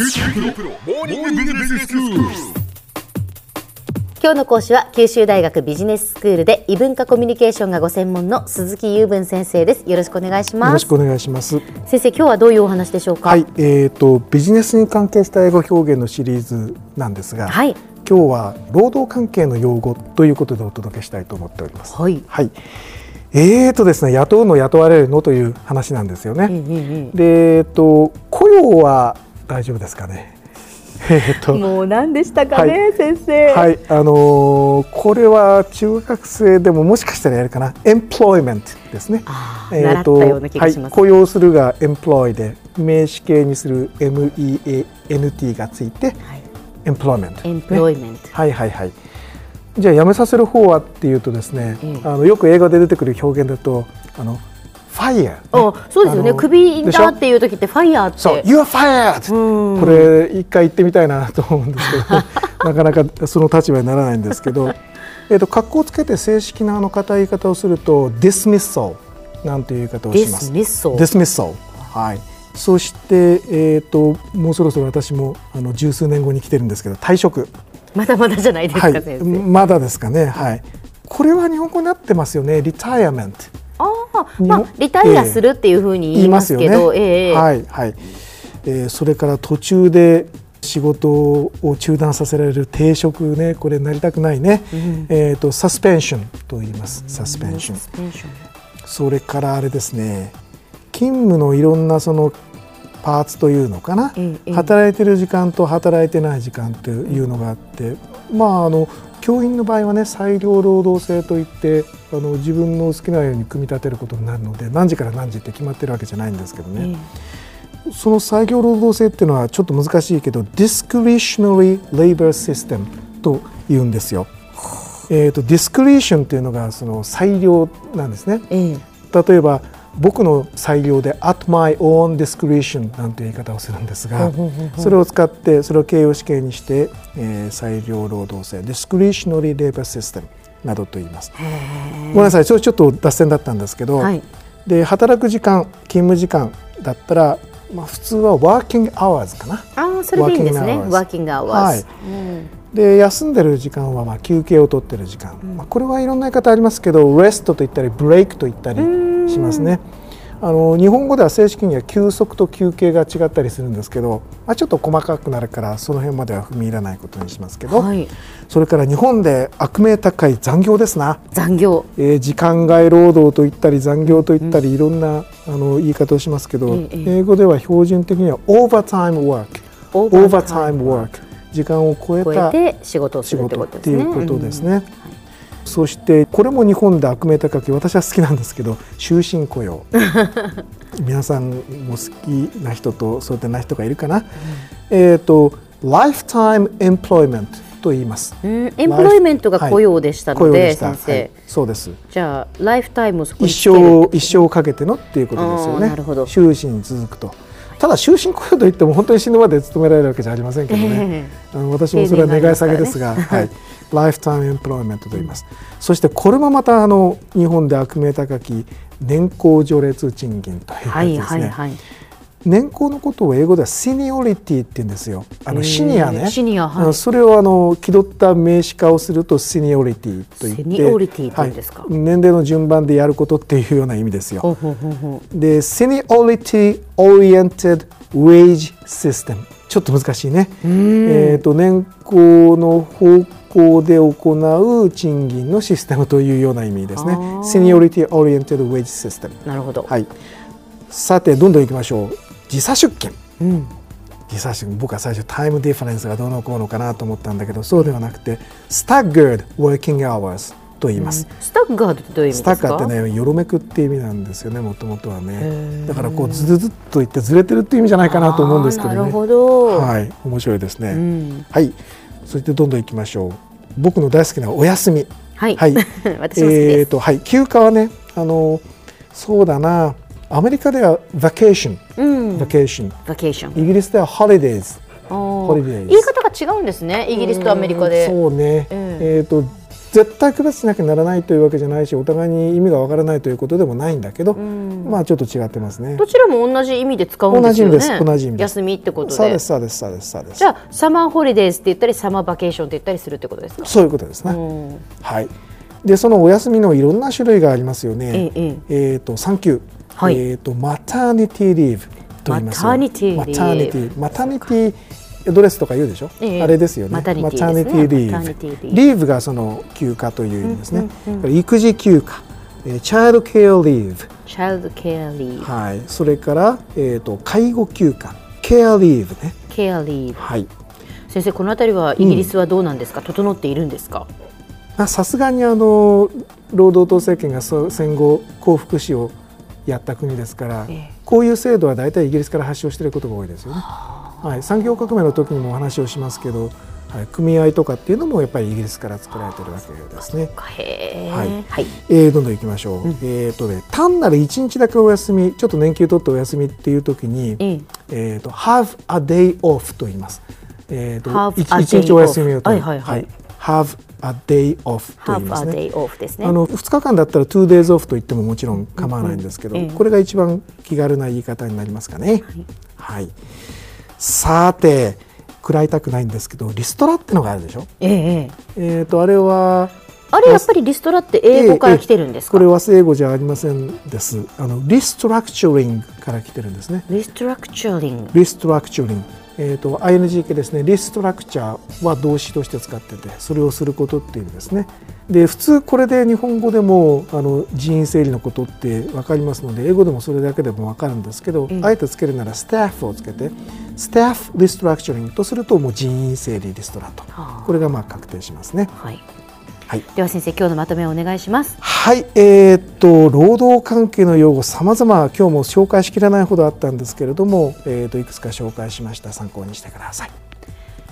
今日の講師は九州大学ビジネススクールで異文化コミュニケーションがご専門の鈴木雄文先生です。よろしくお願いします。よろしくお願いします。先生今日はどういうお話でしょうか？はいえーとビジネスに関係した英語表現のシリーズなんですが、はい。今日は労働関係の用語ということでお届けしたいと思っております。はい。はい。えーとですね雇うの雇われるのという話なんですよね、うんうんうんでえーと雇用は大丈夫ですかね。えーともう何でしたかね、はい。先生。はい、あのーこれは中学生でももしかしたらやるかな、 employment ですね。あー習ったような気がします、はい、雇用するが employ で、名詞形にする ment がついて、はい。 employment。employment、はいはいはい。じゃあ辞めさせる方はっていうとですね、ええ。あのよく英語で出てくる表現だと、あのファイヤー。あそうですよね。あのクビでしょだっていう時ってファイヤーって。そう、You are fired! うん。これ一回言ってみたいなと思うんですけど なかなかその立場にならないんですけど、えー、と格好をつけて正式なあの硬い言い方をすると dismissal なんていう言い方をデします。dismissal はい。そして、えー、ともうそろそろ私もあの十数年後に来てるんですけど退職。まだまだじゃないですか、はい。まだですかね。はい。これは日本語になってますよね。retirement ああ日本まあリタイアするっていうふうに言いますけど、ええはいはい、えーそれから途中で仕事を中断させられる停職ねこれなりたくないね、えっ、とサスペンションと言います。サスペンションサスペンションそれからあれですね。勤務のいろんなそのパーツというのかな、ええ働いてる時間と働いてない時間というのがあって、まああの教員の場合はね裁量労働制といってあの自分の好きなように組み立てることになるので何時から何時って決まってるわけじゃないんですけどね、その裁量労働制っていうのはちょっと難しいけど discretionary labor system と言うんですよ。えー、と discretion っていうのがその裁量なんですね。ええ。例えば僕の裁量で at my own discretion なんて言い方をするんですがそれを使ってそれを形容詞形にして、えー裁量労働制 discretionary labor system などと言います。ごめんなさいそれちょっと脱線だったんですけど、はい。で働く時間勤務時間だったら、まあ、普通は working hours かな。ああそれでいいんですね。ワーキングアワーズ、うん。で休んでる時間はまあ休憩を取ってる時間、まあ、これはいろんな言い方ありますけどレストと言ったりブレイクと言ったりしますね。あの日本語では正式には休息と休憩が違ったりするんですけど、まあ、ちょっと細かくなるからその辺までは踏み入らないことにしますけど、はい。それから日本で悪名高い残業ですな、残業。えー時間外労働と言ったり残業と言ったり、いろんなあの言い方をしますけど、ええ英語では標準的には overtime work オ overtime work 時間を超えた仕事をするってことですね。そしてこれも日本で悪名高く私は好きなんですけど終身雇用 皆さんも好きな人とそうでない人がいるかな、えっ、とライフタイムエンプロイメントと言います。うんエンプロイメントが雇用でしたので、はい雇用した先生、はいそうです。じゃあライフタイム一生一生かけてのっていうことですよね。なるほど終身に続くと。ただ終身雇用といっても本当に死ぬまで勤められるわけじゃありませんけどね。あの私もそれは願い下げですが、はい、ライフタイムエンプロイメントと言います。そしてこれもまたあの日本で悪名高き年功序列賃金というやつですね。はいはいはい年功のことを英語ではシニオリティって言うんですよ。あのシニアね。シニアはいそれをあの気取った名詞化をするとシニオリティと言って。セニオリティってですか？はい年齢の順番でやることっていうような意味ですよ。ほうほうほうほうで、Seniority Oriented Wage System ちょっと難しいね。えっ、と年功の方向で行う賃金のシステムというような意味ですね。あー。Seniority Oriented Wage System なるほど、はい。さてどんどん行きましょう。時差出勤。うん、時差出勤。僕は最初タイムディファレンスがどうのこうのかなと思ったんだけどそうではなくて Staggered Working Hours と言います。スタッガードってどういう意味スですか？タッカーってねよろめくっていう意味なんですよねもともとはへねー。だからこうずずずっといってずれてるっていう意味じゃないかなと思うんですけどね。なるほど、はい。面白いですね、うん、はいそしてどんどんいきましょう。僕の大好きなお休み。はい、はい。私も好きえです、ーとはい。休暇はねあのそうだな。アメリカでは vacation うん、vacation バケーションイギリスでは holidays あー。holidays 言い方が違うんですね。イギリスとアメリカで。うんそうね、ええっ、と絶対区別しなきゃならないというわけじゃないしお互いに意味がわからないということでもないんだけど、まあちょっと違ってますね。どちらも同じ意味で使うんですよね。同じ意味です。同じ意味休みってことで。そうですそうですそうですそうです。じゃあ summer holidays って言ったり summer vacation って言ったりするってことですか？そういうことですね、うん。はい。でそのお休みのいろんな種類がありますよね。えええーと産休、はい。えーと maternity leave と言いますよ。 maternity leave maternity マタニティドレスとか言うでしょ、ええ。あれですよね。 maternity ね。 leave leave がその休暇という意味ですね、うんうん育児休暇えー childcare leave childcare リーはい。それから、えー、と介護休暇。ケアリーブね。ケアリーはい。先生このあたりはイギリスはどうなんですか、整っているんですか？まあさすがにあの労働党政権がそう戦後幸福祉をやった国ですから、ええ。こういう制度は大体イギリスから発祥していることが多いですよね。はい、産業革命の時にもお話をしますけど、はい、組合とかっていうのもやっぱりイギリスから作られてるわけですね。はい。はい。えー、どんどん行きましょう。えっ、とね単なる一日だけお休みちょっと年休取ってお休みっていう時に、えええー、と have a day off と言います。えー、と一日お休みを取る。はいはいはい。have a day off と言います a ね。day off ですね。あの2日間だったら two days off と言ってももちろん構わないんですけど、うんこれが一番気軽な言い方になりますかね。はい、さて食らいたくないんですけどリストラってのがあるでしょ？えええええー、とあれはあれやっぱりリストラって英語から来てるんですか、これ和製英語じゃありませんです。あのリストラクチャリングから来てるんですね。リストラクチャリングリストラクチャリング。えー、と ING 系ですね。リストラクチャーは動詞として使っててそれをすることっていう意味ですね。で普通これで日本語でもあの人員整理のことって分かりますので英語でもそれだけでも分かるんですけど、ええあえてつけるならスタッフをつけてスタッフリストラクチャリングとするともう人員整理リストラと。はあ。これがまあ確定しますね。はいはい。では先生今日のまとめをお願いします。はい、えーっと労働関係の用語さまざま今日も紹介しきれないほどあったんですけれども、えーっといくつか紹介しました。参考にしてください。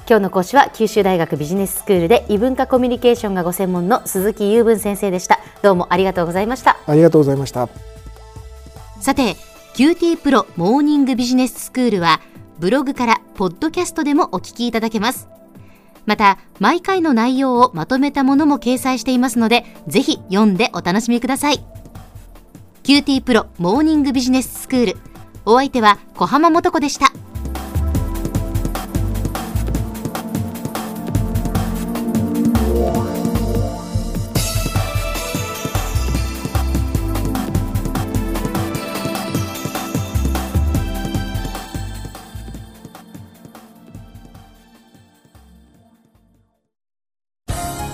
今日の講師は九州大学ビジネススクールで異文化コミュニケーションがご専門の鈴木雄文先生でした。どうもありがとうございました。ありがとうございました。さて QT プロモーニングビジネススクールはブログからポッドキャストでもお聞きいただけますまた毎回の内容をまとめたものも掲載していますのでぜひ読んでお楽しみください。QT プロモーニングビジネススクール。お相手は小浜も子でした。